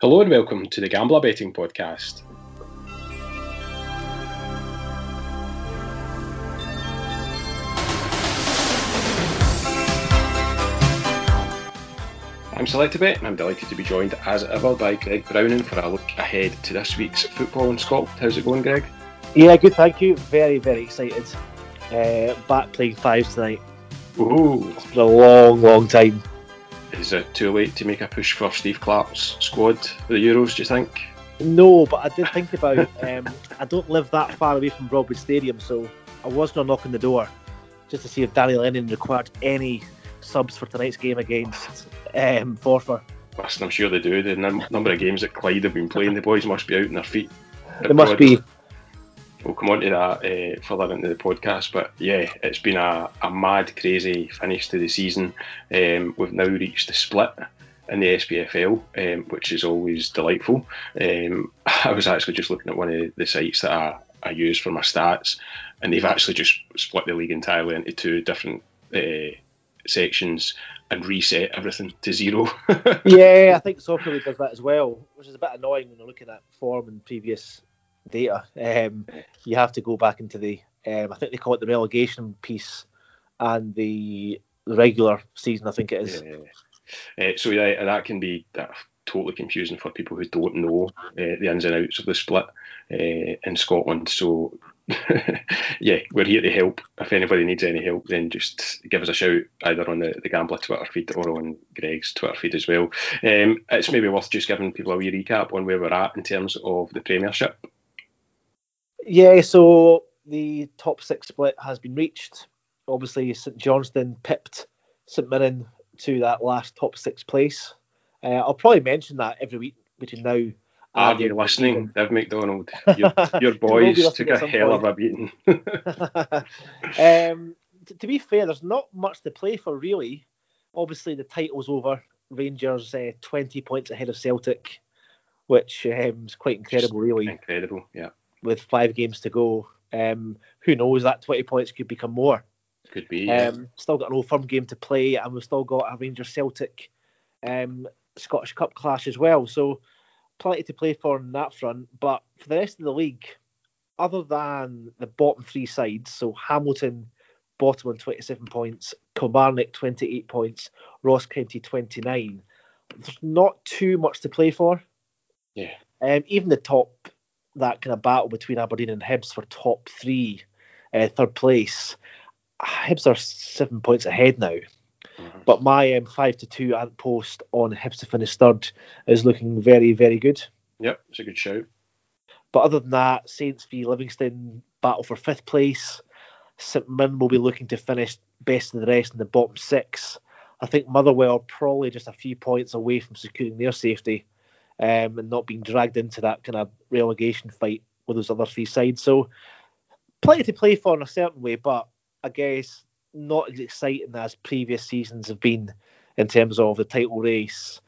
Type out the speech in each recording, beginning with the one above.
Hello and welcome to the Gambler Betting Podcast. I'm Selectabet and I'm delighted to be joined as ever by Greg Browning for a look ahead to this week's football in Scotland. How's it going, Greg? Yeah, good, thank you. Very, very excited. Uh, back playing fives tonight. Ooh. It's been a long, long time. Is it too late to make a push for Steve Clarke's squad for the Euros, do you think? No, but I did think about. Um, I don't live that far away from Broadwood Stadium, so I was going to knock on the door just to see if Danny Lennon required any subs for tonight's game against um, Forfar. Listen, I'm sure they do. The number of games that Clyde have been playing, the boys must be out on their feet. They must be. We'll come on to that uh, further into the podcast, but yeah, it's been a, a mad, crazy finish to the season. Um, we've now reached the split in the SPFL, um, which is always delightful. Um, I was actually just looking at one of the sites that I, I use for my stats, and they've actually just split the league entirely into two different uh, sections and reset everything to zero. yeah, I think Soccer League does that as well, which is a bit annoying when you're looking at form and previous data. Um, you have to go back into the, um, I think they call it the relegation piece and the regular season, I think it is. Yeah. Uh, so yeah, that can be uh, totally confusing for people who don't know uh, the ins and outs of the split uh, in Scotland. So yeah, we're here to help. If anybody needs any help, then just give us a shout either on the, the Gambler Twitter feed or on Greg's Twitter feed as well. Um, it's maybe worth just giving people a wee recap on where we're at in terms of the Premiership. Yeah, so the top six split has been reached. Obviously, St Johnstone pipped St Mirren to that last top six place. Uh, I'll probably mention that every week between now. Are you listening, Dave McDonald? Your, your boys took a hell of a beating. um, to, to, be fair, there's not much to play for really. Obviously, the title's over. Rangers uh, 20 points ahead of Celtic, which um, is quite incredible, really. Incredible, yeah. With five games to go, um, who knows? That 20 points could become more. Could be. Yeah. Um, still got an old firm game to play, and we've still got a Rangers Celtic um, Scottish Cup clash as well. So plenty to play for on that front. But for the rest of the league, other than the bottom three sides, so Hamilton bottom on 27 points, Kilmarnock 28 points, Ross County 29. There's not too much to play for. Yeah. Um, even the top, that kind of battle between Aberdeen and Hibs for top three, uh, third place. Hibs are seven points ahead now. Mm-hmm. But my um, five to two ant post on Hibs to finish third is looking very, very good. Yep, it's a good show. But other than that, Saints v Livingston battle for fifth place. St Mirren will be looking to finish best of the rest in the bottom six. I think Motherwell probably just a few points away from securing their safety um, and not being dragged into that kind of relegation fight with those other three sides. So plenty to play for in a certain way, but I guess not as exciting as previous seasons have been in terms of the title race,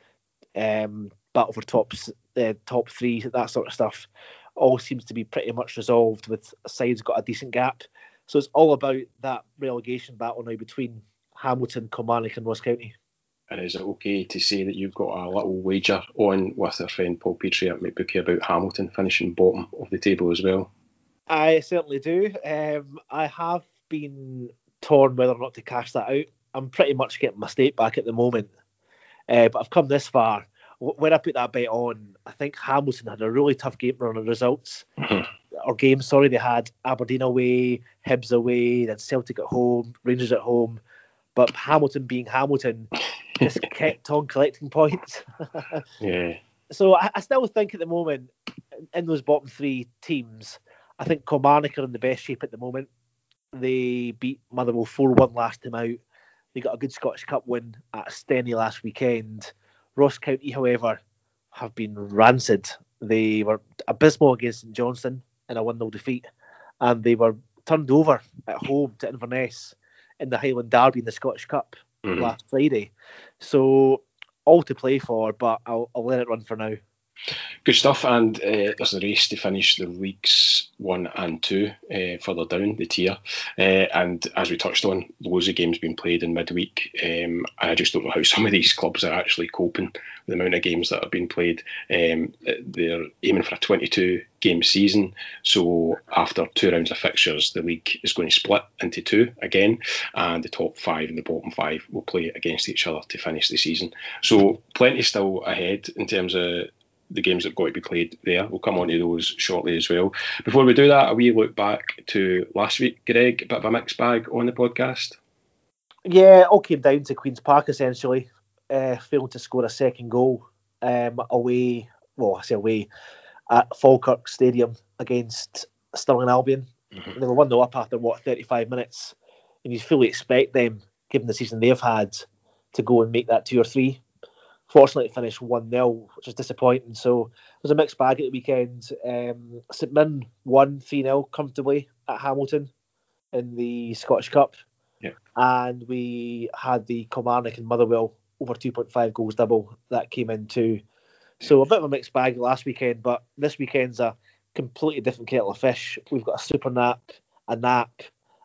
um, battle for top uh, top three, that sort of stuff. All seems to be pretty much resolved with sides got a decent gap. So it's all about that relegation battle now between Hamilton, Kilmarnock, and Ross County. And is it okay to say that you've got a little wager on with our friend Paul Petrie at McBookie about Hamilton finishing bottom of the table as well? I certainly do. Um, I have been torn whether or not to cash that out. I'm pretty much getting my stake back at the moment, uh, but I've come this far. When I put that bet on, I think Hamilton had a really tough game run of results. Mm-hmm. Or game, sorry, they had Aberdeen away, Hibs away, then Celtic at home, Rangers at home. But Hamilton being Hamilton, just kept on collecting points. yeah. So I, I, still think at the moment, in those bottom three teams, I think Kilmarnock are in the best shape at the moment. They beat Motherwell 4 1 last time out. They got a good Scottish Cup win at Steny last weekend. Ross County, however, have been rancid. They were abysmal against St Johnstone in a 1 0 defeat, and they were turned over at home to Inverness in the Highland Derby in the Scottish Cup mm-hmm. last Friday. So, all to play for, but I'll, I'll let it run for now. Good stuff, and uh, there's a race to finish the weeks one and two uh, further down the tier. Uh, and as we touched on, loads of games being played in midweek. Um, I just don't know how some of these clubs are actually coping with the amount of games that have been played. Um, they're aiming for a 22 game season, so after two rounds of fixtures, the league is going to split into two again, and the top five and the bottom five will play against each other to finish the season. So plenty still ahead in terms of the games that have got to be played there. We'll come on to those shortly as well. Before we do that, a wee look back to last week, Greg, a bit of a mixed bag on the podcast. Yeah, all came down to Queen's Park essentially, uh, failing to score a second goal um, away, well, I say away, at Falkirk Stadium against Stirling Albion. Mm-hmm. They were 1 0 up after, what, 35 minutes. And you fully expect them, given the season they've had, to go and make that two or three fortunately it finished 1 0, which is disappointing. So it was a mixed bag at the weekend. Um, St Mirren won 3 0 comfortably at Hamilton in the Scottish Cup. Yeah. And we had the Kilmarnock and Motherwell over 2.5 goals double that came in too. So a bit of a mixed bag last weekend, but this weekend's a completely different kettle of fish. We've got a super nap, a nap,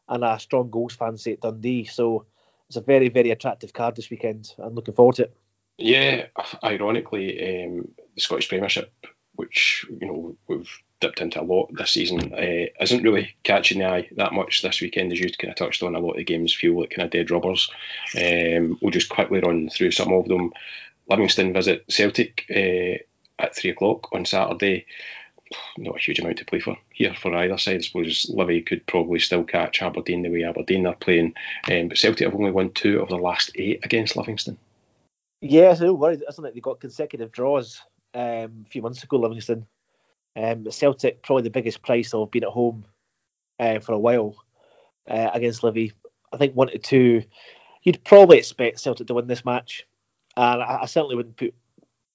and a strong goals fancy at Dundee. So it's a very, very attractive card this weekend. I'm looking forward to it. Yeah, ironically, um, the Scottish Premiership, which you know we've dipped into a lot this season, uh, isn't really catching the eye that much this weekend. As you kind of touched on, a lot of the games feel like kind of dead rubbers. Um, we'll just quickly run through some of them. Livingston visit Celtic uh, at three o'clock on Saturday. Not a huge amount to play for here for either side. I suppose Livy could probably still catch Aberdeen the way Aberdeen are playing, um, but Celtic have only won two of the last eight against Livingston. Yeah, little worried, isn't it? They got consecutive draws um, a few months ago, Livingston. Um, Celtic, probably the biggest price of being at home uh, for a while uh, against Livy. I think one to two, you'd probably expect Celtic to win this match. And I, I certainly wouldn't put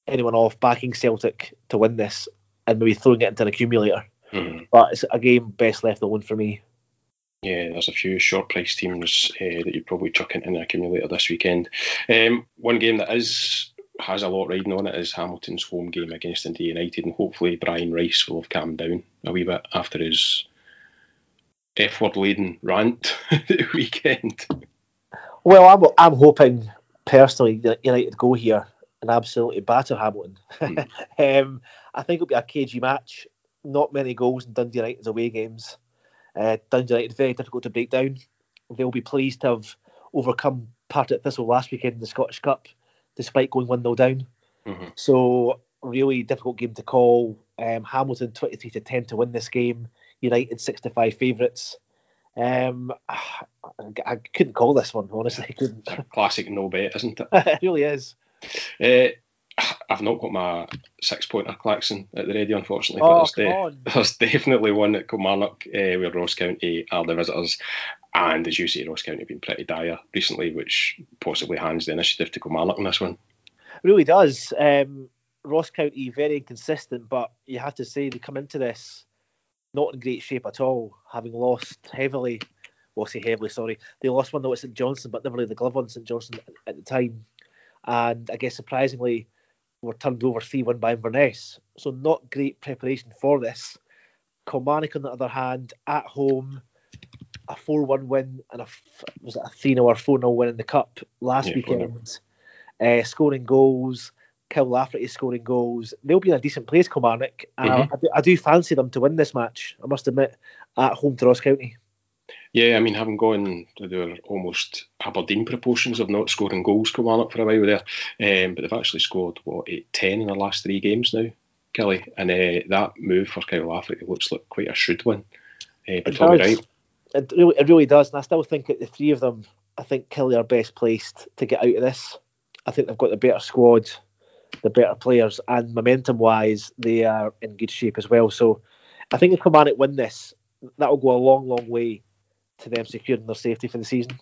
anyone off backing Celtic to win this and maybe throwing it into an accumulator. Mm-hmm. But it's a game best left alone for me. Yeah, there's a few short price teams uh, that you'd probably chuck into an accumulator this weekend. Um, one game that is has a lot riding on it is Hamilton's home game against Dundee United, and hopefully Brian Rice will have calmed down a wee bit after his F word laden rant the weekend. Well, I'm I'm hoping personally that United go here and absolutely batter Hamilton. Mm. um, I think it'll be a cagey match. Not many goals in Dundee United's away games. Uh, Dundee United very difficult to break down. They'll be pleased to have overcome Partick Thistle last weekend in the Scottish Cup, despite going one 0 down. Mm-hmm. So really difficult game to call. Um, Hamilton twenty three to ten to win this game. United six to five favourites. Um, I, I, couldn't call this one honestly. Couldn't. classic no bet, isn't it? it really is. Uh, I've not got my six pointer Claxon at the ready, unfortunately. Oh, but there's, de- there's definitely one at Kilmarnock uh, where Ross County are the visitors. And as you say, Ross County have been pretty dire recently, which possibly hands the initiative to Kilmarnock in this one. It really does. Um, Ross County very inconsistent, but you have to say they come into this not in great shape at all, having lost heavily. Well, say heavily, sorry. They lost one though at St Johnstone, but never really the glove on St Johnstone at the time. And I guess surprisingly, were turned over 3 1 by Inverness. So, not great preparation for this. Kilmarnock, on the other hand, at home, a 4 1 win and a was it a 3 0 or 4 0 win in the Cup last yeah, weekend. Uh, scoring goals, Kyle Lafferty scoring goals. They'll be in a decent place, Kilmarnock. Mm-hmm. I, do, I do fancy them to win this match, I must admit, at home to Ross County. Yeah, I mean, having gone to their almost Aberdeen proportions of not scoring goals come on up for a while there, um, but they've actually scored what eight, ten in the last three games now, Killie, and uh, that move for Kyle Lafferty looks like quite a shrewd one. Uh, but Tommy Wright. It really, it really does, and I still think that the three of them, I think Killie are best placed to get out of this. I think they've got the better squad, the better players, and momentum wise, they are in good shape as well. So I think if Kilmarnock win this, that will go a long, long way to them securing their safety for the season.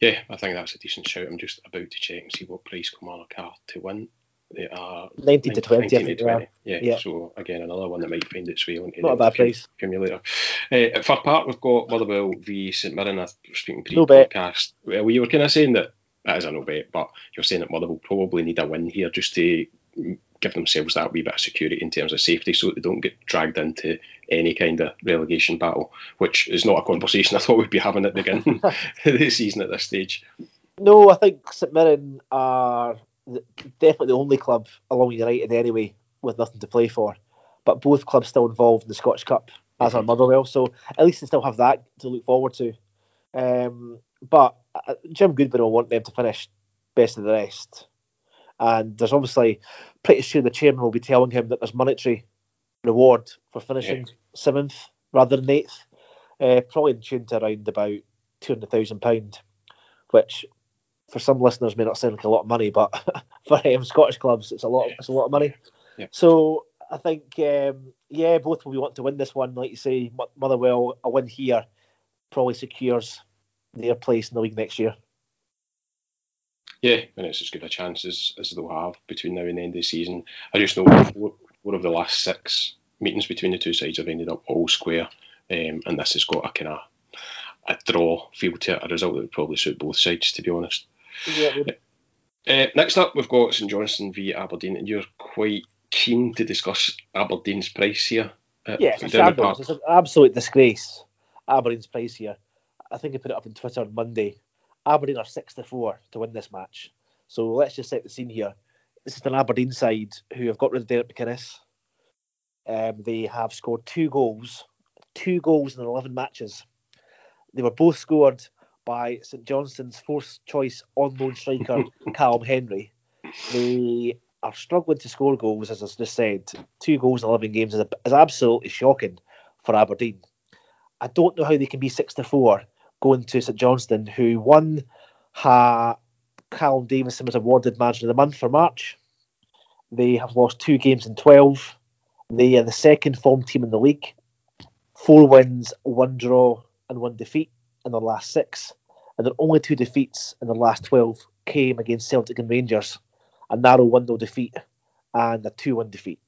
Yeah, I think that's a decent shout. I'm just about to check and see what price Kilmarnock are to win. They are 90 to 20, 19 to 20. Yeah. yeah. so again, another one that might find its way onto Not a bad price. accumulator. Uh, at Fir Park, we've got Motherwell v St Mirren. I was speaking pre-podcast. No well, you were kind of saying that that is a no bet, but you're saying that Motherwell probably need a win here just to give themselves that wee bit of security in terms of safety so they don't get dragged into any kind of relegation battle, which is not a conversation I thought we'd be having at the beginning of the season at this stage. No, I think St Mirren are definitely the only club along United anyway with nothing to play for. But both clubs still involved in the Scottish Cup, as mm-hmm. are Motherwell. So at least they still have that to look forward to. Um, but uh, Jim Goodwin will want them to finish best of the rest. And there's obviously pretty sure the chairman will be telling him that there's monetary reward for finishing yeah. seventh rather than eighth. Uh, probably in tune to around about two hundred thousand pound, which for some listeners may not sound like a lot of money, but for um, Scottish clubs it's a lot. It's a lot of money. Yeah. So I think um, yeah, both will be wanting to win this one. Like you say, Motherwell a win here probably secures their place in the league next year. Yeah, and it's as good a chance as, as they'll have between now and the end of the season. I just know four, four of the last six meetings between the two sides have ended up all square, um, and this has got a kind of a draw feel to it, a result that would probably suit both sides, to be honest. Yeah. Uh, next up, we've got St Johnstone v Aberdeen, and you're quite keen to discuss Aberdeen's price here. yeah, it's, it's an absolute disgrace. Aberdeen's price here. I think I put it up on Twitter on Monday. Aberdeen are six to four to win this match. So let's just set the scene here. This is an Aberdeen side who have got rid of Derek McInnes. Um, they have scored two goals, two goals in 11 matches. They were both scored by St Johnstone's fourth choice on loan striker, Callum Hendry. They are struggling to score goals, as I just said. Two goals in 11 games is, is absolutely shocking for Aberdeen. I don't know how they can be 6 to 4 going to St Johnstone, who won ha Callum Davidson was awarded Manager of the Month for March. They have lost two games in 12. They are the second form team in the league. Four wins, one draw, and one defeat in their last six. And their only two defeats in the last 12 came against Celtic and Rangers a narrow window defeat and a 2 1 defeat.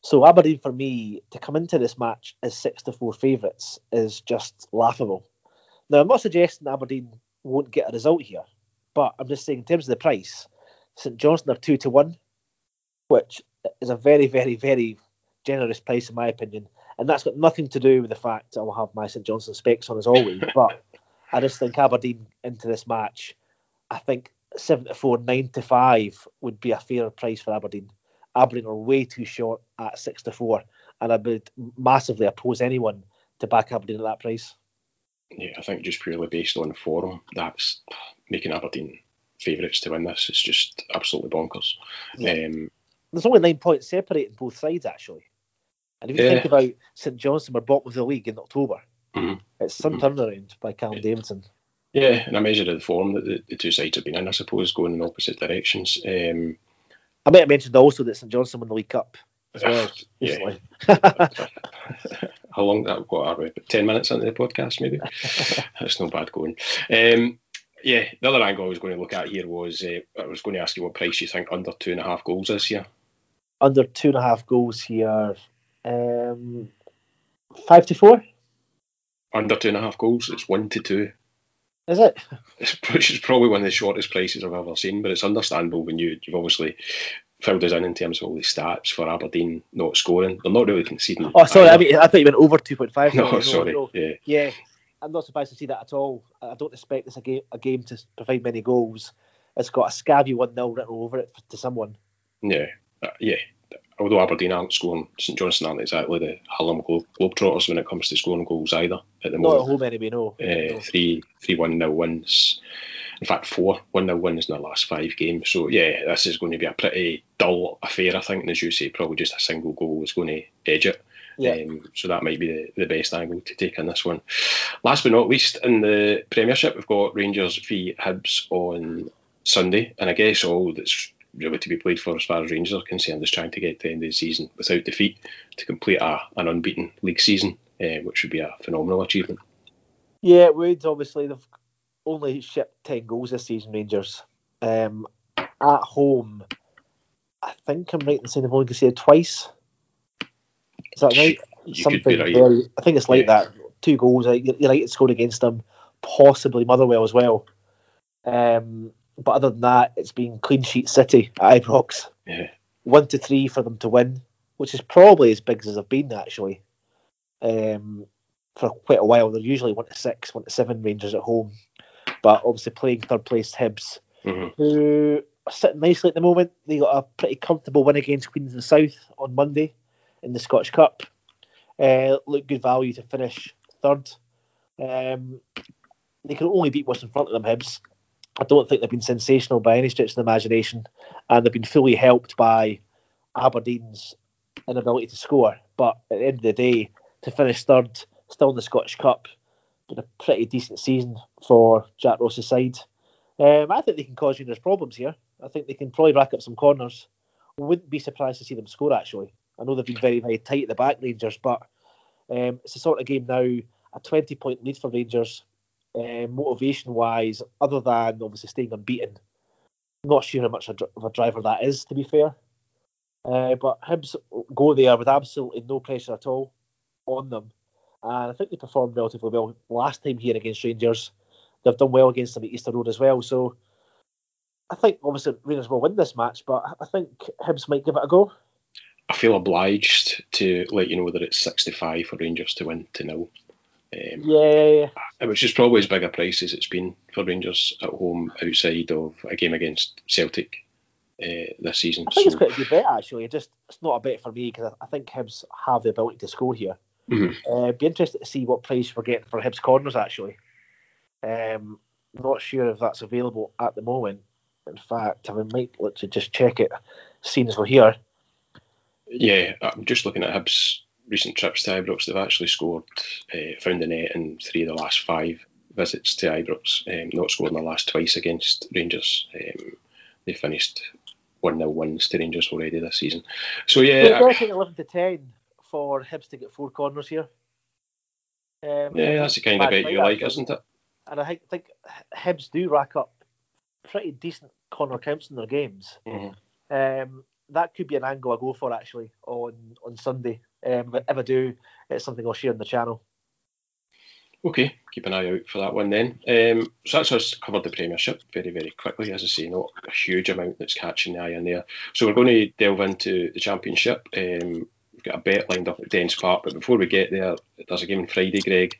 So Aberdeen, for me, to come into this match as 6 to 4 favourites is just laughable. Now, I'm not suggesting Aberdeen won't get a result here, but I'm just saying in terms of the price, St Johnstone are 2 to 1, which is a very, very, very generous price in my opinion. And that's got nothing to do with the fact I'll have my St Johnstone specs on as always, but I just think Aberdeen into this match, I think seven to four, nine to five would be a fair price for Aberdeen. Aberdeen are way too short at six to four, and I would massively oppose anyone to back Aberdeen at that price. Yeah, I think just purely based on form, that's making Aberdeen favourites to win this. It's just absolutely bonkers. Yeah. Um, There's only nine points separating both sides actually, and if you yeah. think about St Johnstone were bottom of the league in October, mm-hmm. it's some mm-hmm. turnaround by Callum yeah. Davidson. Yeah, and a measure of the form that the, the, two sides have been in, I suppose, going in opposite directions. Um, I might have mentioned also that St Johnstone won the League Cup as well. yeah. How long that? What are we? Ten minutes into the podcast, maybe. That's not bad going. Um, yeah, the other angle I was going to look at here was uh, I was going to ask you what price you think under two and a half goals this year. Under two and a half goals here, um, five to four. Under two and a half goals, it's one to two. Is it? It's, which is probably one of the shortest places I've ever seen, but it's understandable when you, you've obviously filled us in in terms of all the stats for Aberdeen not scoring. They're not really conceding. Oh, sorry. I mean, I thought you went over two point five. No, no, sorry. No. Yeah. Yeah. I'm not surprised to see that at all. I don't expect this a game, a game to provide many goals. It's got a scabby one 0 written over it to someone. Yeah, uh, yeah although Aberdeen aren't scoring, St Johnstone aren't exactly the Harlem Globetrotters when it comes to scoring goals either at the Not moment. Not at home anyway, no. Uh, no. Three, three one nil wins. In fact, four one nil wins in the last five games. So yeah, this is going to be a pretty dull affair, I think. And as you say, probably just a single goal is going to edge it. Yeah. Um, so that might be the, the best angle to take on this one. Last but not least, in the Premiership, we've got Rangers v Hibs on Sunday, and I guess all that's really to be played for as far as Rangers are concerned is trying to get to the end of the season without defeat to complete a, an unbeaten league season, uh, which would be a phenomenal achievement. Yeah, it would. Obviously, they've only shipped 10 goals this season, Rangers. Um, at home, I think I'm right in saying they've only conceded twice. Is that right? You Something right. I think it's like yeah. that. Two goals. United scored against them, possibly Motherwell as well. Um, but other than that, it's been clean sheet city at Ibrox. Yeah, one to three for them to win, which is probably as big as they've been actually. Um, for quite a while, they're usually one to six, one to seven Rangers at home, but obviously playing third place Hibs, Mhm. who are sitting nicely at the moment. They got a pretty comfortable win against Queens and South on Monday in the Scottish Cup. Uh, look good value to finish third. Um, they can only beat what's in front of them, Hibs. I don't think they've been sensational by any stretch of the imagination, and they've been fully helped by Aberdeen's inability to score. But at the end of the day, to finish third, still in the Scottish Cup, been a pretty decent season for Jack Ross's side. Um, I think they can cause Rangers problems here. I think they can probably rack up some corners. Wouldn't be surprised to see them score actually. I know they've been very, very tight at the back, Rangers, but um, it's the sort of game now, a 20 point lead for Rangers, uh, motivation wise, other than obviously staying unbeaten. Not sure how much of a driver that is, to be fair. Uh, but Hibs go there with absolutely no pressure at all on them. And I think they performed relatively well last time here against Rangers. They've done well against them at Easter Road as well. So I think obviously Rangers will win this match, but I think Hibs might give it a go. I feel obliged to let you know that it's 65 for Rangers to win to nil. Um, Yeah, which is probably as big a price as it's been for Rangers at home outside of a game against Celtic uh, this season. I think it's quite a good bet actually. It just it's not a bet for me because I, I think Hibs have the ability to score here. Mhm. Uh, be interested to see what price we're getting for Hibs corners actually. Um, not sure if that's available at the moment. In fact, I might look to just check it, seeing as we're here. yeah, I'm just looking at Hibs' recent trips to Ibrox. They've actually scored, uh, found the net in three of the last five visits to Ibrox. Um, not scored in the last twice against Rangers. Um, they finished 1 0 wins to Rangers already this season. So, Yeah, they're taking eleven to ten for Hibs to get four corners here. Um, yeah, that's the kind of bet you like, isn't it? And I think, think Hibs do rack up pretty decent corner counts in their games. Mhm. Um, that could be an angle I go for actually on on Sunday. Um, if I do, it's something I'll share on the channel. Okay, keep an eye out for that one then. Um, so that's us covered the Premiership very, very quickly. As I say, not a huge amount that's catching the eye in there. So we're going to delve into the Championship. Um, we've got a bet lined up at Dens Park, but before we get there, there's a game on Friday, Greg.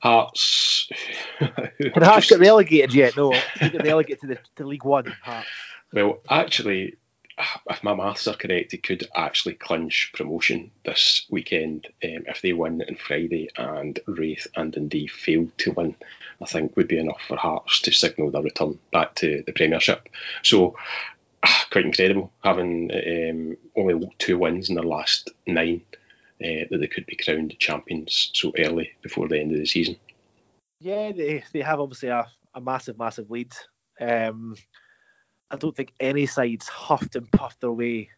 Hearts. Can Hearts get relegated yet? No, they get relegated to the to League One. Hearts. Well, actually, if my maths are correct, they could actually clinch promotion this weekend um, if they win on Friday and Raith and Dundee fail to win. I think would be enough for Hearts to signal their return back to the Premiership. So, quite incredible having um, only two wins in their last nine. Uh, that they could be crowned champions so early before the end of the season. Yeah, they they have obviously a, a massive, massive lead. Um, I don't think any sides huffed and puffed their way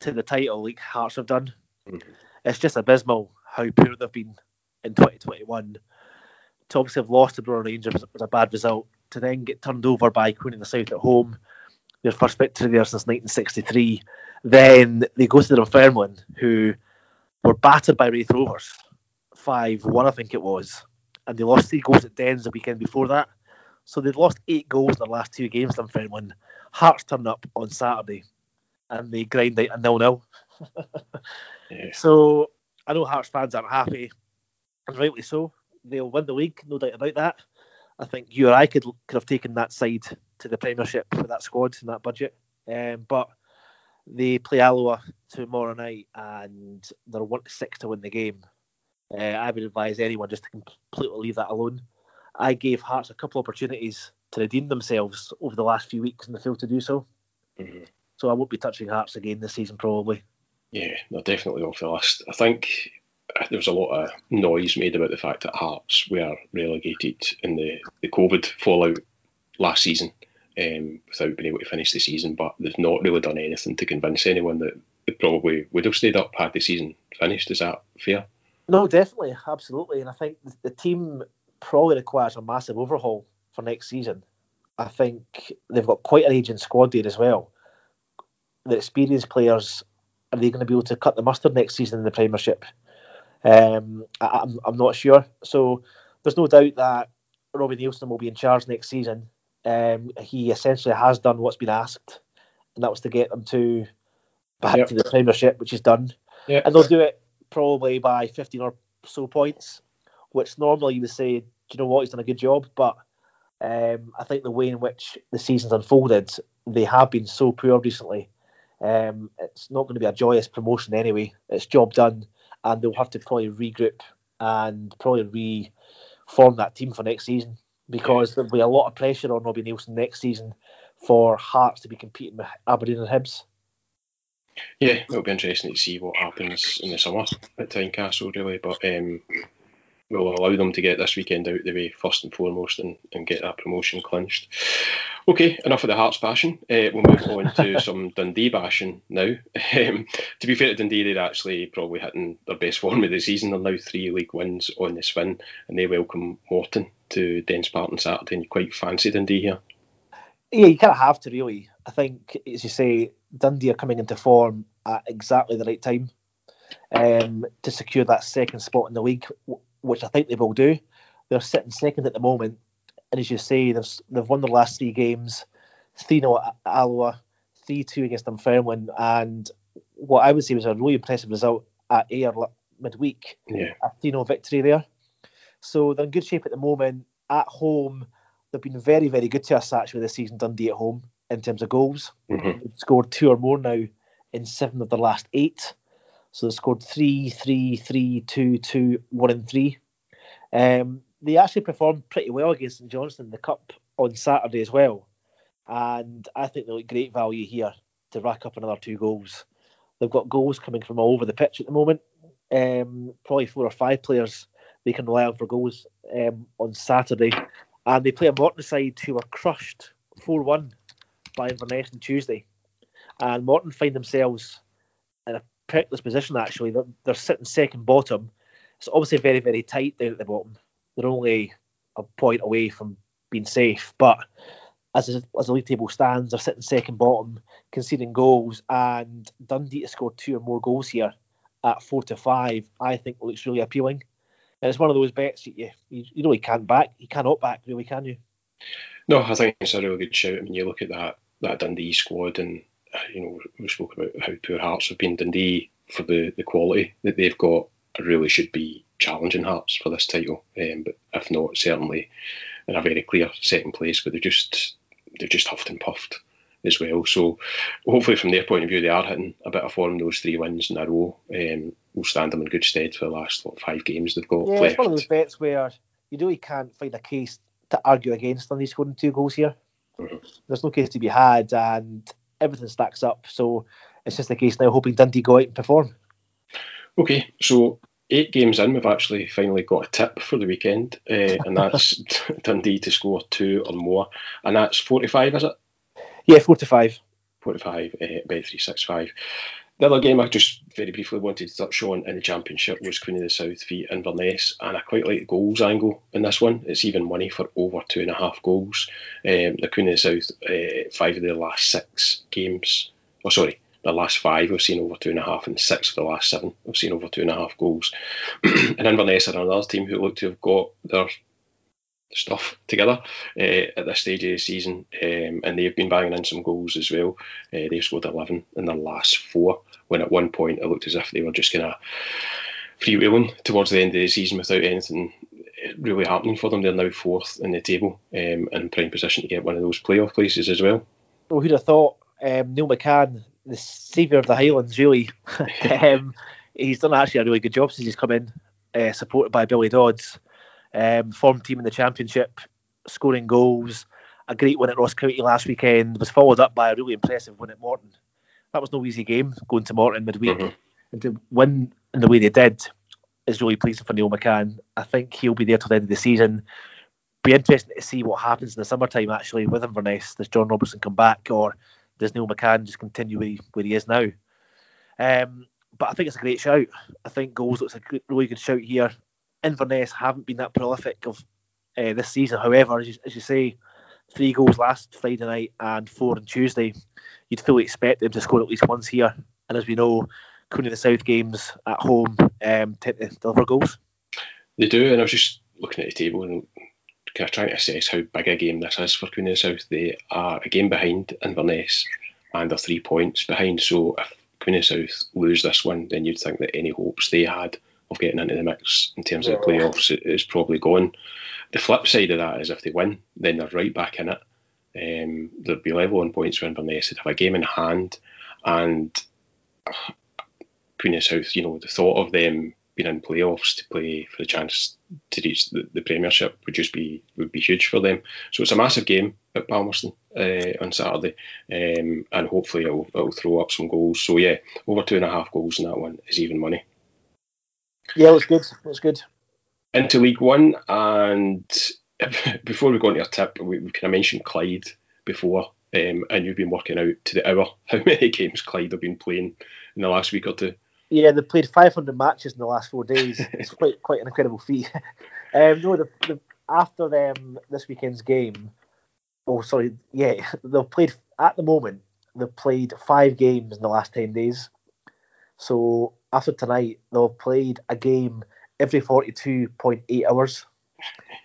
to the title like Hearts have done. Mhm. It's just abysmal how poor they've been in 2021. To obviously have lost to Brother Rangers was, was a bad result. To then get turned over by Queen of the South at home, their first victory there since 1963. Then they go to the Dunfermline, who were battered by Raith Rovers, 5 1, I think it was and they lost three goals at Dens the weekend before that. So they'd lost eight goals in their last two games, Dunfermline. Hearts turn up on Saturday and they grind out a nil-nil. Yeah. So I know Hearts fans aren't happy, and rightly so. They'll win the league, no doubt about that. I think you or I could could have taken that side to the Premiership with that squad and that budget. Um, but they play Alloa tomorrow night, and they're one to six to win the game. Uh, I would advise anyone just to completely leave that alone. I gave Hearts a couple of opportunities to redeem themselves over the last few weeks, and they failed to do so. Mhm. So I won't be touching Hearts again this season, probably. Yeah, they're definitely off the list. I think uh, there was a lot of noise made about the fact that Hearts were relegated in the, the COVID fallout last season um, without being able to finish the season, but they've not really done anything to convince anyone that they probably would have stayed up had the season finished. Is that fair? No, definitely, absolutely, and I think the team probably requires a massive overhaul for next season. I think they've got quite an aging squad there as well. The experienced players are they going to be able to cut the mustard next season in the Premiership? Um, I, I'm I'm not sure. So there's no doubt that Robbie Neilson will be in charge next season. Um, he essentially has done what's been asked, and that was to get them to back Yep. to the Premiership, which is done. Yeah. And they'll do it probably by 15 or so points, which normally you would say, do you know what, he's done a good job. But um, I think the way in which the season's unfolded, they have been so poor recently. Um, it's not going to be a joyous promotion anyway. It's job done, and they'll have to probably regroup and probably reform that team for next season because there'll be a lot of pressure on Robbie Neilson next season for Hearts to be competing with Aberdeen and Hibs. Yeah, it'll be interesting to see what happens in the summer at Tynecastle, really. But um, we'll allow them to get this weekend out of the way first and foremost and, and get that promotion clinched. Okay, enough of the Hearts bashing. Uh, we'll move on to some Dundee bashing now. Um, to be fair to Dundee, they're actually probably hitting their best form of the season. They're now three league wins on the spin, and they welcome Morton to Dens Park on Saturday. And you quite fancy Dundee here. Yeah, you kind of have to really. I think, as you say, Dundee are coming into form at exactly the right time um, to secure that second spot in the league, which I think they will do. They're sitting second at the moment, and as you say, they've they've won their last three games, three 0 at Alloa, three two against Dunfermline, and what I would say was a really impressive result at Ayr midweek Yeah, a 3 0 victory there. So they're in good shape at the moment. At home, they've been very, very good to us actually this season, Dundee at home, in terms of goals. Mhm. They've scored two or more now in seven of their last eight. So they've scored three, three, three, two, two, one, and three. Um, they actually performed pretty well against St Johnstone in the Cup on Saturday as well. And I think they look great value here to rack up another two goals. They've got goals coming from all over the pitch at the moment. Um, probably four or five players they can rely on for goals um, on Saturday. And they play a Morton side who were crushed 4 1 by Inverness on Tuesday. And Morton find themselves in a perilous position, actually. They're, they're sitting second bottom. It's obviously very, very tight down at the bottom. They're only a point away from being safe. But as, as the league table stands, they're sitting second bottom, conceding goals. And Dundee to score two or more goals here at four to five, I think looks really appealing. And it's one of those bets that you, you, you really can't back. You cannot back, really, can you? No, I think it's a really good shout. I mean, you look at that that Dundee squad, and you know we spoke about how poor Hearts have been. Dundee for the the quality that they've got, really should be challenging Hearts for this title. Um, but if not, certainly in a very clear second place. But they're just they've just huffed and puffed as well. So hopefully, from their point of view, they are hitting a bit of form. Those three wins in a row um, will stand them in good stead for the last what, five games they've got Yeah, left. it's one of those bets where you really can't find a case to argue against Dundee scoring two goals here. Mhm. There's no case to be had, and everything stacks up. So it's just a case now hoping Dundee go out and perform. Okay, so eight games in, we've actually finally got a tip for the weekend, uh, and that's Dundee to score two or more, and that's 45, is it? Yeah, four to five. 45, uh, bet 365. The other game I just very briefly wanted to touch on in the Championship was Queen of the South v Inverness, and I quite like the goals angle in this one. It's even money for over two and a half goals. Um, the Queen of the South, uh, five of their last six games, oh sorry, the last five we've seen over two and a half, and six of the last seven we've seen over two and a half goals. and Inverness are another team who look to have got their stuff together uh, at this stage of the season, um, and they've been banging in some goals as well. Uh, they've scored 11 in their last four, when at one point it looked as if they were just going to freewheeling towards the end of the season without anything really happening for them. They're now fourth in the table um, and in prime position to get one of those playoff places as well. Well, who'd have thought um, Neil McCann, the saviour of the Highlands, really? um, he's done actually a really good job since he's come in, uh, supported by Billy Dodds. Um, formed team in the Championship, scoring goals. A great win at Ross County last weekend was followed up by a really impressive win at Morton. That was no easy game going to Morton midweek Mhm. and to win in the way they did is really pleasing for Neil McCann. I think he'll be there till the end of the season. Be interesting to see what happens in the summertime actually with Inverness. Does John Robertson come back or does Neil McCann just continue where he, where he is now? Um, but I think it's a great shout. I think goals looks a good, really good shout here. Inverness haven't been that prolific of uh, this season. However, as you, as you say, three goals last Friday night and four on Tuesday. You'd fully expect them to score at least once here. And as we know, Queen of the South games at home um, tend to deliver goals. They do, and I was just looking at the table and kind of trying to assess how big a game this is for Queen of the South. They are a game behind Inverness and they're three points behind. So if Queen of the South lose this one, then you'd think that any hopes they had of getting into the mix in terms of the playoffs is probably gone. The flip side of that is if they win, then they're right back in it. Um, they'll be level on points with Inverness. They'd have a game in hand, and Queen of South, you know, the thought of them being in playoffs to play for the chance to reach the, the Premiership would just be would be huge for them. So it's a massive game at Palmerston uh, on Saturday, um, and hopefully it'll, it'll throw up some goals. So yeah, over two and a half goals in that one is even money. Yeah, it was good. It was good. Into League One, and before we go into your tip, we, we kind of mentioned Clyde before, um, and you've been working out to the hour how many games Clyde have been playing in the last week or two. Yeah, they played 500 matches in the last four days. it's quite quite an incredible feat. um, no, the, the, after them this weekend's game, oh sorry, yeah, they've played at the moment. They've played five games in the last 10 days. So after tonight, they've played a game every 42.8 hours.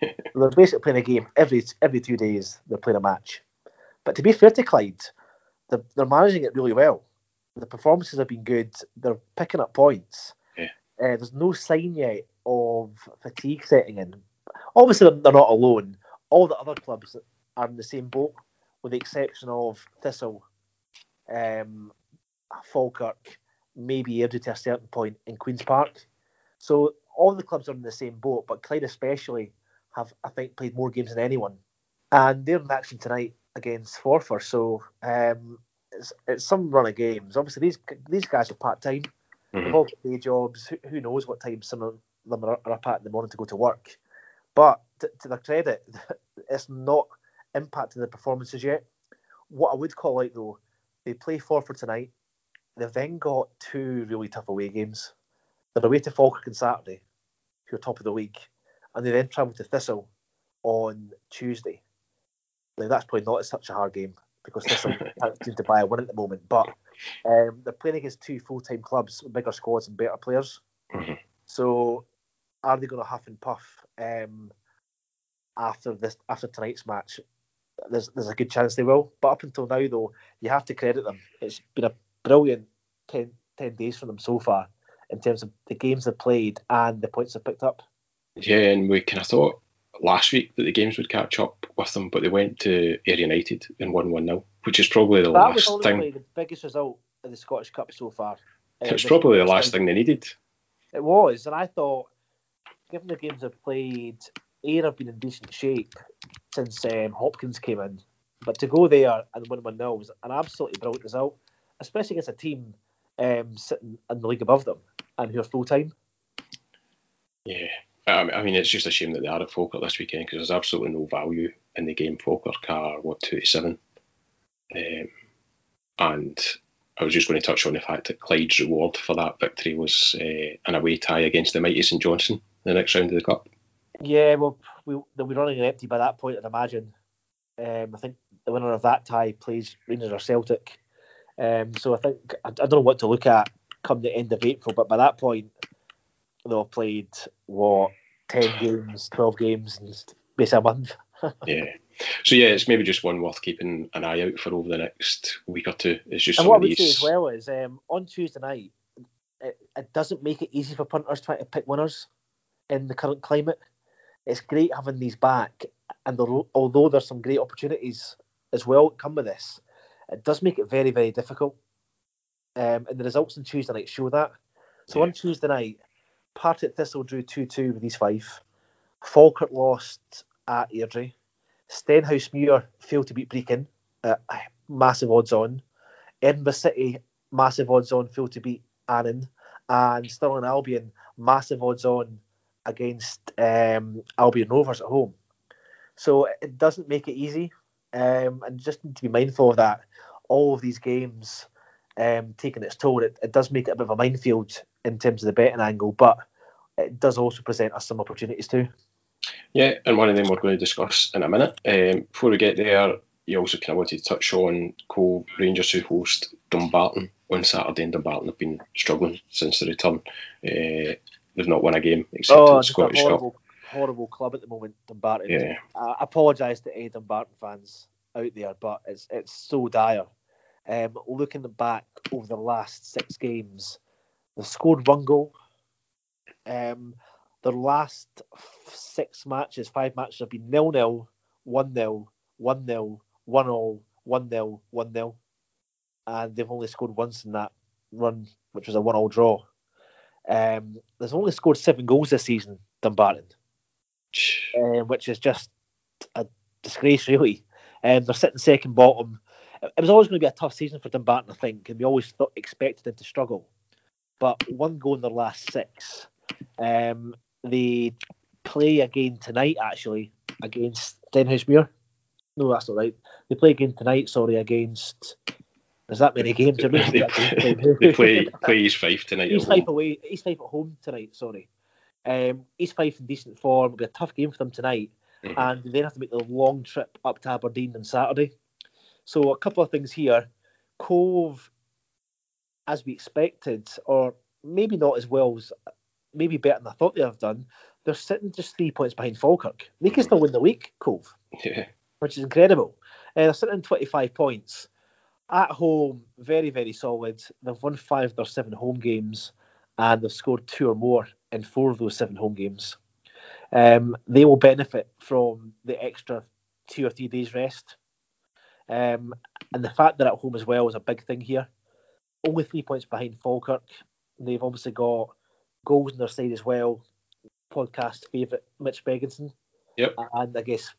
they're basically playing a game every every two days. They're playing a match. But to be fair to Clyde, they're, they're managing it really well the performances have been good. They're picking up points. Yeah. Uh, there's no sign yet of fatigue setting in. Obviously, they're not alone. All the other clubs are in the same boat, with the exception of Thistle, um, Falkirk, maybe Airdrie to a certain point in Queen's Park. So all the clubs are in the same boat, but Clyde especially have, I think, played more games than anyone. And they're in action tonight against Forfar. So um, it's, it's some run of games. Obviously, these these guys are part time. Mm-hmm. They've all day jobs. Who, who, knows what time some of them are, are up at in the morning to go to work. But to, to their credit, it's not impacting the performances yet. What I would call out though, they play Forfar tonight. They've then got two really tough away games. They're away to Falkirk on Saturday, who are top of the league, and they then travel to Thistle on Tuesday. Now that's probably not such a hard game because Thistle seem to buy a win at the moment. But um, they're playing against two full time clubs with bigger squads and better players. Mm-hmm. So are they going to huff and puff um, after this after tonight's match? There's there's a good chance they will. But up until now, though, you have to credit them. It's been a brilliant 10, 10 days for them so far in terms of the games they've played and the points they've picked up. Yeah, and we kind of thought last week that the games would catch up with them, but they went to Ayr United and won 1 0, which is probably the that last was thing. the biggest result of the Scottish Cup so far. Uh, it's probably the last thing they needed. It was, and I thought, given the games they've played, Ayr have been in decent shape since um, Hopkins came in. But to go there and win 1 0 was an absolutely brilliant result, especially against a team um, sitting in the league above them and who are full time. Yeah, I mean, it's just a shame that they are at Falkirk this weekend because there's absolutely no value in the game. Falkirk are what two to seven, um, and I was just going to touch on the fact that Clyde's reward for that victory was uh, an away tie against the mighty St Johnstone in the next round of the cup. Yeah, well, we, they'll be running empty by that point, I'd imagine. Um, I think the winner of that tie plays Rangers or Celtic. Um, so I think I, I, don't know what to look at come the end of April, but by that point, they'll have played what ten games, twelve games in basically a month. yeah. So yeah, it's maybe just one worth keeping an eye out for over the next week or two. It's just and what I would say as well is um, on Tuesday night, it, it doesn't make it easy for punters trying to pick winners in the current climate. It's great having these back, and although there's some great opportunities as well come with this, it does make it very very difficult. Um, and the results on Tuesday night show that. So yeah. on Tuesday night, Partick Thistle drew 2 2 with East Fife. Falkirk lost at Airdrie. Stenhousemuir failed to beat Brechin at massive odds on. Edinburgh City, massive odds on, failed to beat Annan. And Stirling Albion, massive odds on against um, Albion Rovers at home. So it doesn't make it easy. Um, and just need to be mindful of that. All of these games um, taking its toll, it, it does make it a bit of a minefield in terms of the betting angle, but it does also present us some opportunities too. Yeah, and one of them we're going to discuss in a minute. Um, before we get there, you also kind of wanted to touch on Cove Rangers who host Dumbarton on Saturday, and Dumbarton have been struggling since the return. Uh, they've not won a game except oh, in the Scottish Cup. Horrible club at the moment, Dumbarton. Yeah. I apologise to any Dumbarton fans out there, but it's it's so dire. Um, looking back over the last six games, they've scored one goal. Um, their last six matches, five matches, have been nil nil, one nil, one nil, one all, one nil, one nil, and they've only scored once in that run, which was a one all draw. Um, they've only scored seven goals this season, Dumbarton, um, which is just a disgrace, really. Um, they're sitting second bottom. It was always going to be a tough season for Dumbarton, I think, and we always thought, expected them to struggle. But one goal in their last six. Um, they play again tonight, actually, against Stenhousemuir. No, that's not right. They play again tonight, sorry, against. There's that many games. they, they play, play East Fife tonight. East Fife away. East Fife at home tonight, sorry. Um, East Fife in decent form. It'll be a tough game for them tonight. Mm-hmm. And they then have to make the long trip up to Aberdeen on Saturday. So a couple of things here. Cove, as we expected, or maybe not as well as maybe better than I thought they have done. They're sitting just three points behind Falkirk. They can still win the week, Cove, yeah. which is incredible. Uh, they're sitting 25 points. At home, very, very solid. They've won five of their seven home games and they've scored two or more in four of those seven home games. Um, they will benefit from the extra two or three days rest. Um, and the fact they're at home as well is a big thing here. Only three points behind Falkirk. They've obviously got goals on their side as well. Podcast favourite Mitch Megginson. Yep. And I guess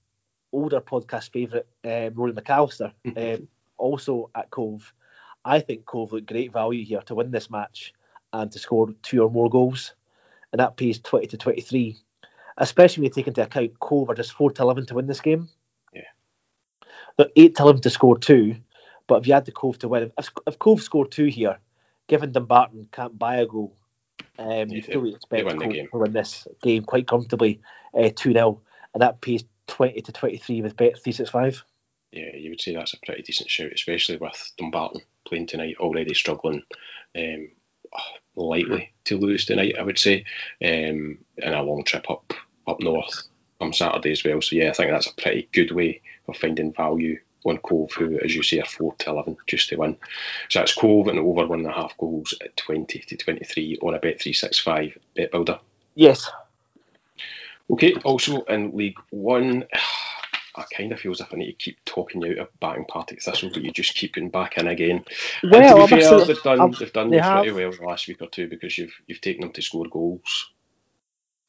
older podcast favourite um, Rory McAllister, um, also at Cove. I think Cove look great value here to win this match and to score two or more goals. And that pays 20 to 23 especially when you take into account Cove are just four to eleven to win this game. Yeah, they're eight to eleven to score two, but if you had the Cove to win, if, if Cove scored two here, given Dumbarton can't buy a goal, um, you fully expect Cove to win this game quite comfortably, uh, two uh, 0 and that pays twenty to twenty three with bet three six five. Yeah, you would say that's a pretty decent shout, especially with Dumbarton playing tonight, already struggling. Um, likely to lose tonight, I would say, um, in a long trip up up north on Saturday as well. So yeah, I think that's a pretty good way of finding value on Cove, who, as you say, are four to eleven just to win. So that's Cove and over one and a half goals at twenty to twenty three on a bet three six five bet builder. Yes. Okay. Also in League One. I kind of feel as if I need to keep talking you out of batting Thistle, but you just keep going back in again. Well, and to be fair, they've done they've done they pretty well the last week or two because you've you've taken them to score goals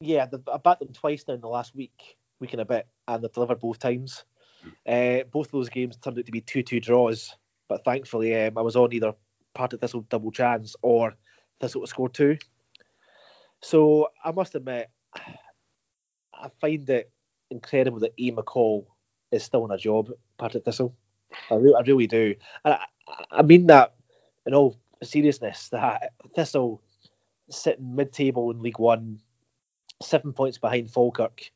yeah, I've backed them twice now in the last week, week and a bit, and they've delivered both times. Uh, both of those games turned out to be 2 2 draws, but thankfully um, I was on either Partick Thistle double chance or Thistle to score two. So I must admit, I find it incredible that Ian McCall is still in a job, Partick Thistle. I, I really do. And I, I mean that in all seriousness, that Thistle sitting mid table in League One seven points behind Falkirk.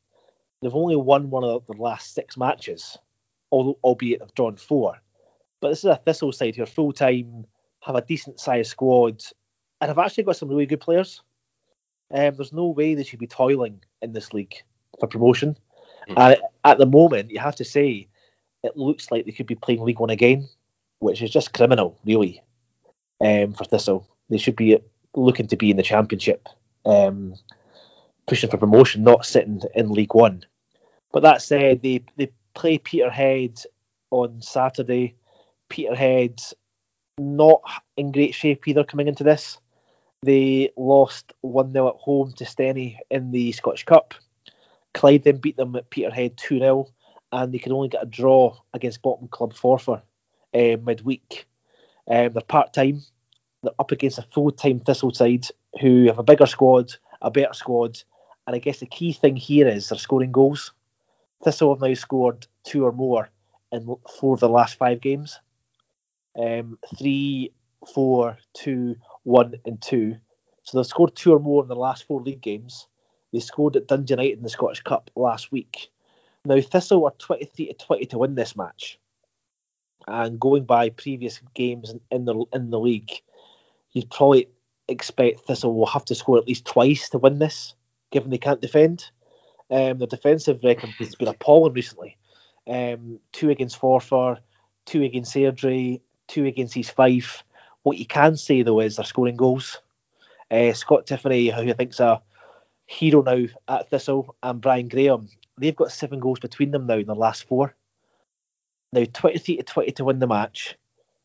They've only won one of the last six matches, albeit they've drawn four. But this is a Thistle side who are full time, have a decent sized squad, and have actually got some really good players. Um, there's no way they should be toiling in this league for promotion. And at the moment, you have to say, it looks like they could be playing League One again, which is just criminal, really, um, for Thistle. They should be looking to be in the Championship. Um, pushing for promotion, not sitting in League One. But that said, they they play Peterhead on Saturday. Peterhead not in great shape either coming into this. They lost 1 0 at home to Steny in the Scottish Cup. Clyde then beat them at Peterhead 2 0, and they could only get a draw against bottom club Forfar uh, midweek. Um, they're part time. They're up against a full time Thistle side who have a bigger squad, a better squad, and I guess the key thing here is they're scoring goals. Thistle have now scored two or more in four of the last five games. Um, three, four, two, one, and two. So they've scored two or more in the last four league games. They scored at Dundee United in the Scottish Cup last week. Now Thistle were 23 to 20 to win this match. And going by previous games in the in the league, you'd probably expect Thistle will have to score at least twice to win this given they can't defend. Um, defensive record has been appalling recently. Um, two against Forfar, two against Airdrie, two against East Fife. What you can say though is they're scoring goals. Uh, Scott Tiffoney, who I think's a hero now at Thistle, and Brian Graham, they've got seven goals between them now in the last four. Now, 23 to 20 to win the match.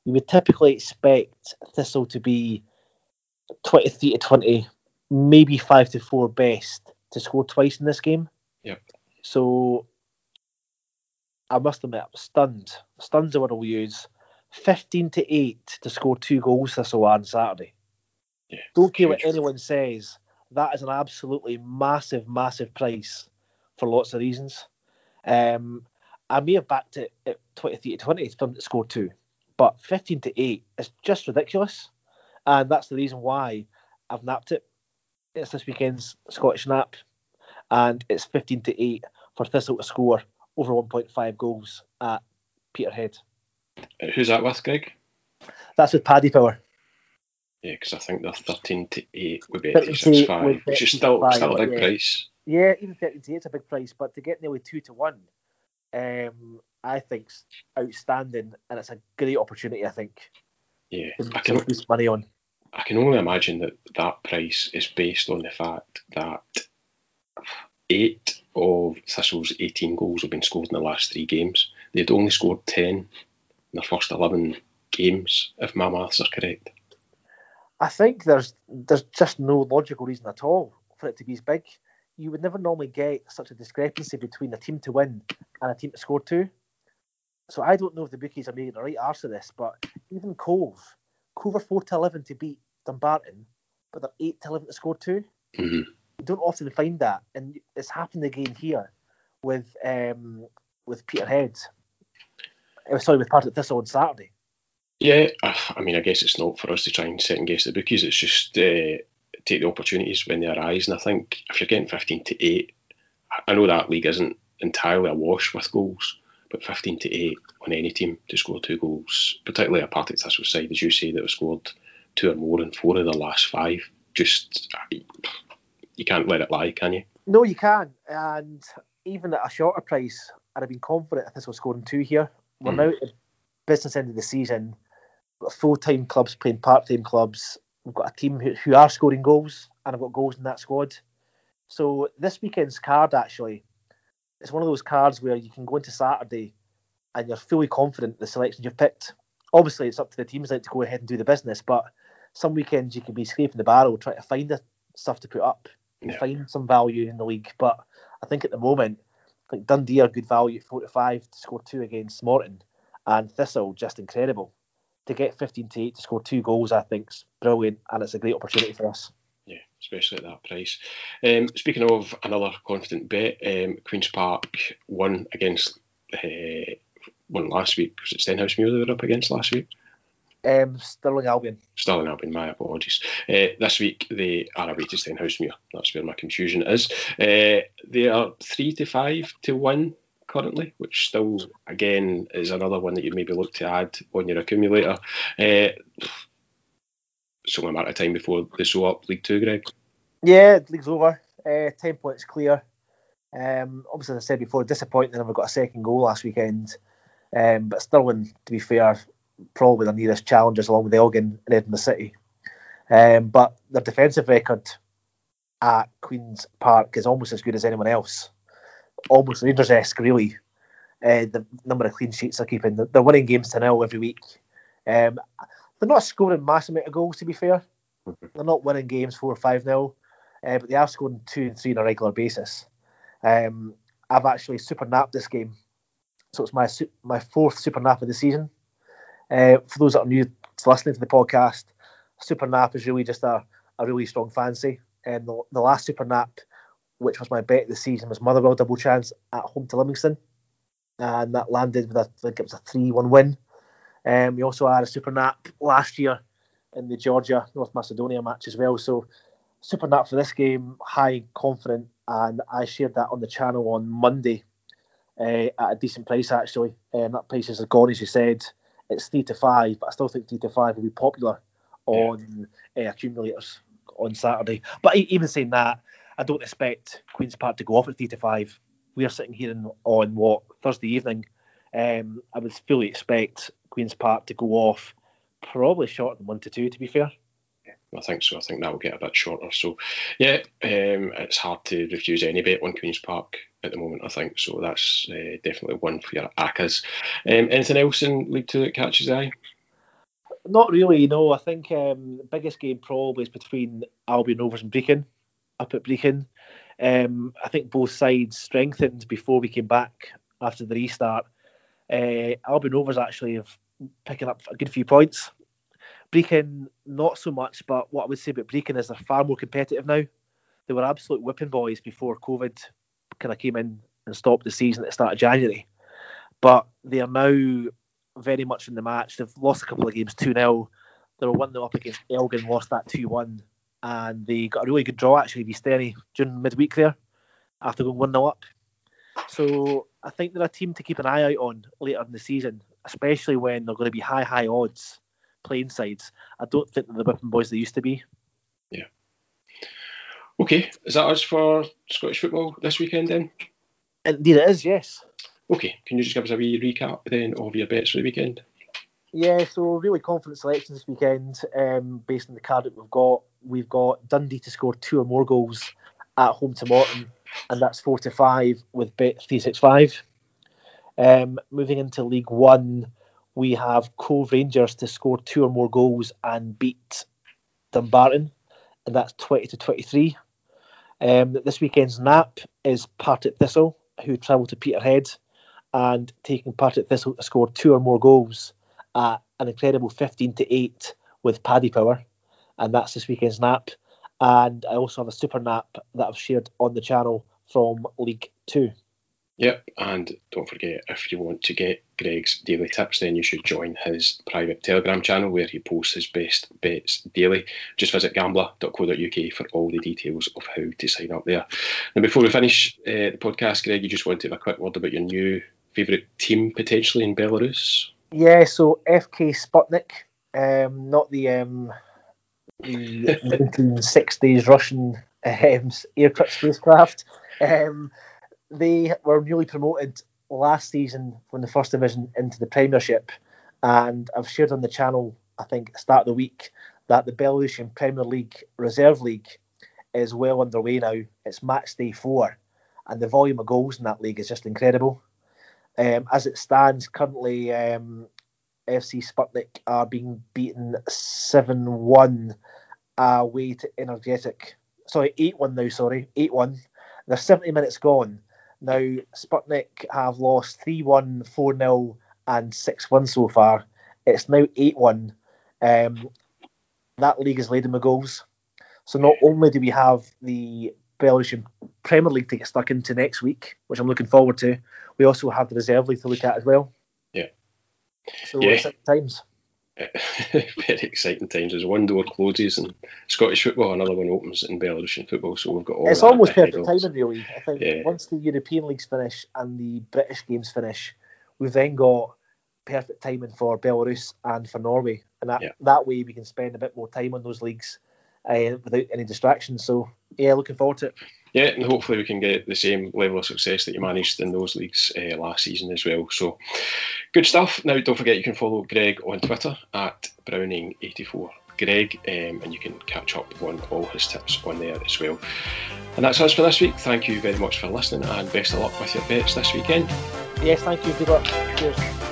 You would typically expect Thistle to be 23 to 20, maybe 5 to 4 best to score twice in this game. Yep. So I must admit, I'm stunned. Stunned's the word I'll use. 15 to 8 to score two goals this on Saturday. Yeah, Don't care what anyone says. That is an absolutely massive, massive price for lots of reasons. Um, I may have backed it at 23 to 20 for them to score two, but 15 to 8 is just ridiculous. And that's the reason why I've napped it. It's this weekend's Scottish nap, and it's 15 to 8 for Thistle to score over 1.5 goals at Peterhead. Who's that with, Greg? That's with Paddy Power. Yeah, because I think they're 13 to 8 with 13 to 8 Bet365, with which is still, Bet365, still a big yeah. price. Yeah, even 13 to 8 is a big price, but to get nearly 2 to 1, um, I think's outstanding, and it's a great opportunity, I think, Yeah, to, I can, lose money on. I can only imagine that that price is based on the fact that eight of Thistle's 18 goals have been scored in the last three games. They'd only scored 10 in their first 11 games, if my maths are correct. I think there's there's just no logical reason at all for it to be as big. You would never normally get such a discrepancy between a team to win and a team to score two. So I don't know if the bookies are making the right arse of this, but even Cove, Cove are four to eleven to beat Dumbarton, but they're eight to eleven to score two. Mhm. You don't often find that, and it's happened again here with um, with Peterhead. Uh, sorry, with Partick Thistle on Saturday. Yeah, I mean, I guess it's not for us to try and second guess the bookies. It's just uh, take the opportunities when they arise. And I think if you're getting 15 to 8, I know that league isn't entirely awash with goals, but 15 to 8 on any team to score two goals, particularly a Partick Thistle side, as you say, that have scored two or more in four of the last five, just you can't let it lie, can you? No, you can. And even at a shorter price, I'd have been confident if this was scoring two here. We're Mm. now at the business end of the season. Full time clubs playing part time clubs. We've got a team who, who are scoring goals, and I've got goals in that squad. So this weekend's card actually, it's one of those cards where you can go into Saturday and you're fully confident the selections you've picked. Obviously, it's up to the teams now to go ahead and do the business, but some weekends you can be scraping the barrel trying to find the stuff to put up and Yeah. find some value in the league. But I think at the moment, like Dundee are good value at 45 to score two against Morton, and Thistle just incredible. To get 15 to 8 to score two goals, I think's brilliant, and it's a great opportunity for us. Yeah, especially at that price. Um, speaking of another confident bet, um, Queen's Park won against uh, won last week. Was it Stenhousemuir they were up against last week? Um, Stirling Albion. Stirling Albion, my apologies. Uh, this week they are away to Stenhousemuir. That's where my confusion is. Uh, they are three to five to win currently, which still again is another one that you maybe look to add on your accumulator. Uh, it's only a matter of time before they show up League Two, Greg. Yeah, league's over. Uh, 10 points clear. Um, obviously, as I said before, disappointing never got a second goal last weekend. Um, but Stirling, to be fair, probably the nearest challengers along with Elgin and Edinburgh City. Um, but their defensive record at Queen's Park is almost as good as anyone else. Almost Rangers esque, really. Uh, the number of clean sheets they're keeping. They're, they're winning games to nil every week. Um, they're not scoring massive amount of goals, to be fair. They're not winning games 4 or 5 nil, uh, but they are scoring 2 and 3 on a regular basis. Um, I've actually super napped this game. So it's my su- my fourth super nap of the season. Uh, for those that are new to listening to the podcast, super nap is really just a, a really strong fancy. And the, the last super nap, which was my bet of the season, was Motherwell double chance at home to Livingston. And that landed with a, I think it was a 3 1 win. Um, we also had a super nap last year in the Georgia North Macedonia match as well. So super nap for this game, high confident, and I shared that on the channel on Monday uh, at a decent price actually. And that price has gone as you said. It's three to five, but I still think three to five will be popular on uh, accumulators on Saturday. But even saying that, I don't expect Queens Park to go off at three to five. We are sitting here in, on what Thursday evening. Um, I would fully expect Queens Park to go off probably shorter than one to two. To be fair. I think so. I think that will get a bit shorter. So, yeah, um, it's hard to refuse any bet on Queen's Park at the moment. I think so. That's uh, definitely one for your ACCAs. Um, anything else in League Two that catches the eye? Not really. No, I think um, the biggest game probably is between Albion Rovers and Brechin, up at Brechin. Um, I think both sides strengthened before we came back after the restart. Uh, Albion Rovers actually have picking up a good few points. Brechin, not so much, but what I would say about Brechin is they're far more competitive now. They were absolute whipping boys before COVID kind of came in and stopped the season at the start of January. But they are now very much in the match. They've lost a couple of games 2 0. They were 1 0 up against Elgin, lost that 2 1. And they got a really good draw actually, Visteni, during midweek there, after going 1 0 up. So I think they're a team to keep an eye out on later in the season, especially when they're going to be high, high odds playing sides. I don't think they're the whipping boys they used to be. Yeah. Okay, is that us for Scottish football this weekend then? Indeed, it is. Yes. Okay, can you just give us a wee recap then of your bets for the weekend? Yeah, so really confident selections this weekend um, based on the card that we've got. We've got Dundee to score two or more goals at home to Morton, and that's four to five with bet three six five. Um, moving into League One, we have Cove Rangers to score two or more goals and beat Dumbarton, and that's twenty to twenty three. Um, this weekend's nap is Partick Thistle, who travel to Peterhead, and taking Partick Thistle to score two or more goals at an incredible 15 to 8 with Paddy Power, and that's this weekend's nap. And I also have a super nap that I've shared on the channel from League Two. Yep, and don't forget if you want to get Greg's daily tips, then you should join his private Telegram channel where he posts his best bets daily. Just visit gambler.co.uk for all the details of how to sign up there. And before we finish uh, the podcast, Greg, you just want to have a quick word about your new favourite team potentially in Belarus? Yeah, so FK Sputnik, um, not the um, the 1960s Russian um, aircraft spacecraft. Um, they were newly promoted last season from the first division into the Premiership, and I've shared on the channel, I think, start of the week, that the Belarusian Premier League Reserve League is well underway now. It's match day four, and the volume of goals in that league is just incredible. Um, as it stands currently, um, FC Sputnik are being beaten 7 1 away to Energetik. Sorry, 8 1 now, sorry, 8 1. There's 70 minutes gone. Now, Sputnik have lost 3 1, 4 0, and 6 1 so far. It's now 8 1. Um, that league is laden with goals. So not only do we have the Belarusian Premier League to get stuck into next week, which I'm looking forward to, we also have the Reserve League to look at as well. So yeah. exciting times. Very exciting times. As one door closes and Scottish football, another one opens in Belarusian football. So we've got all. It's almost perfect timing, really. I think yeah. once the European leagues finish and the British games finish, we've then got perfect timing for Belarus and for Norway, and that yeah. that way we can spend a bit more time on those leagues uh, without any distractions. So yeah, looking forward to it. Yeah, and hopefully we can get the same level of success that you managed in those leagues uh, last season as well. So, good stuff. Now, don't forget you can follow Greg on Twitter at Browning84. Greg, um, and you can catch up on all his tips on there as well. And that's us for this week. Thank you very much for listening, and best of luck with your bets this weekend. Yes, thank you. Good luck. Cheers.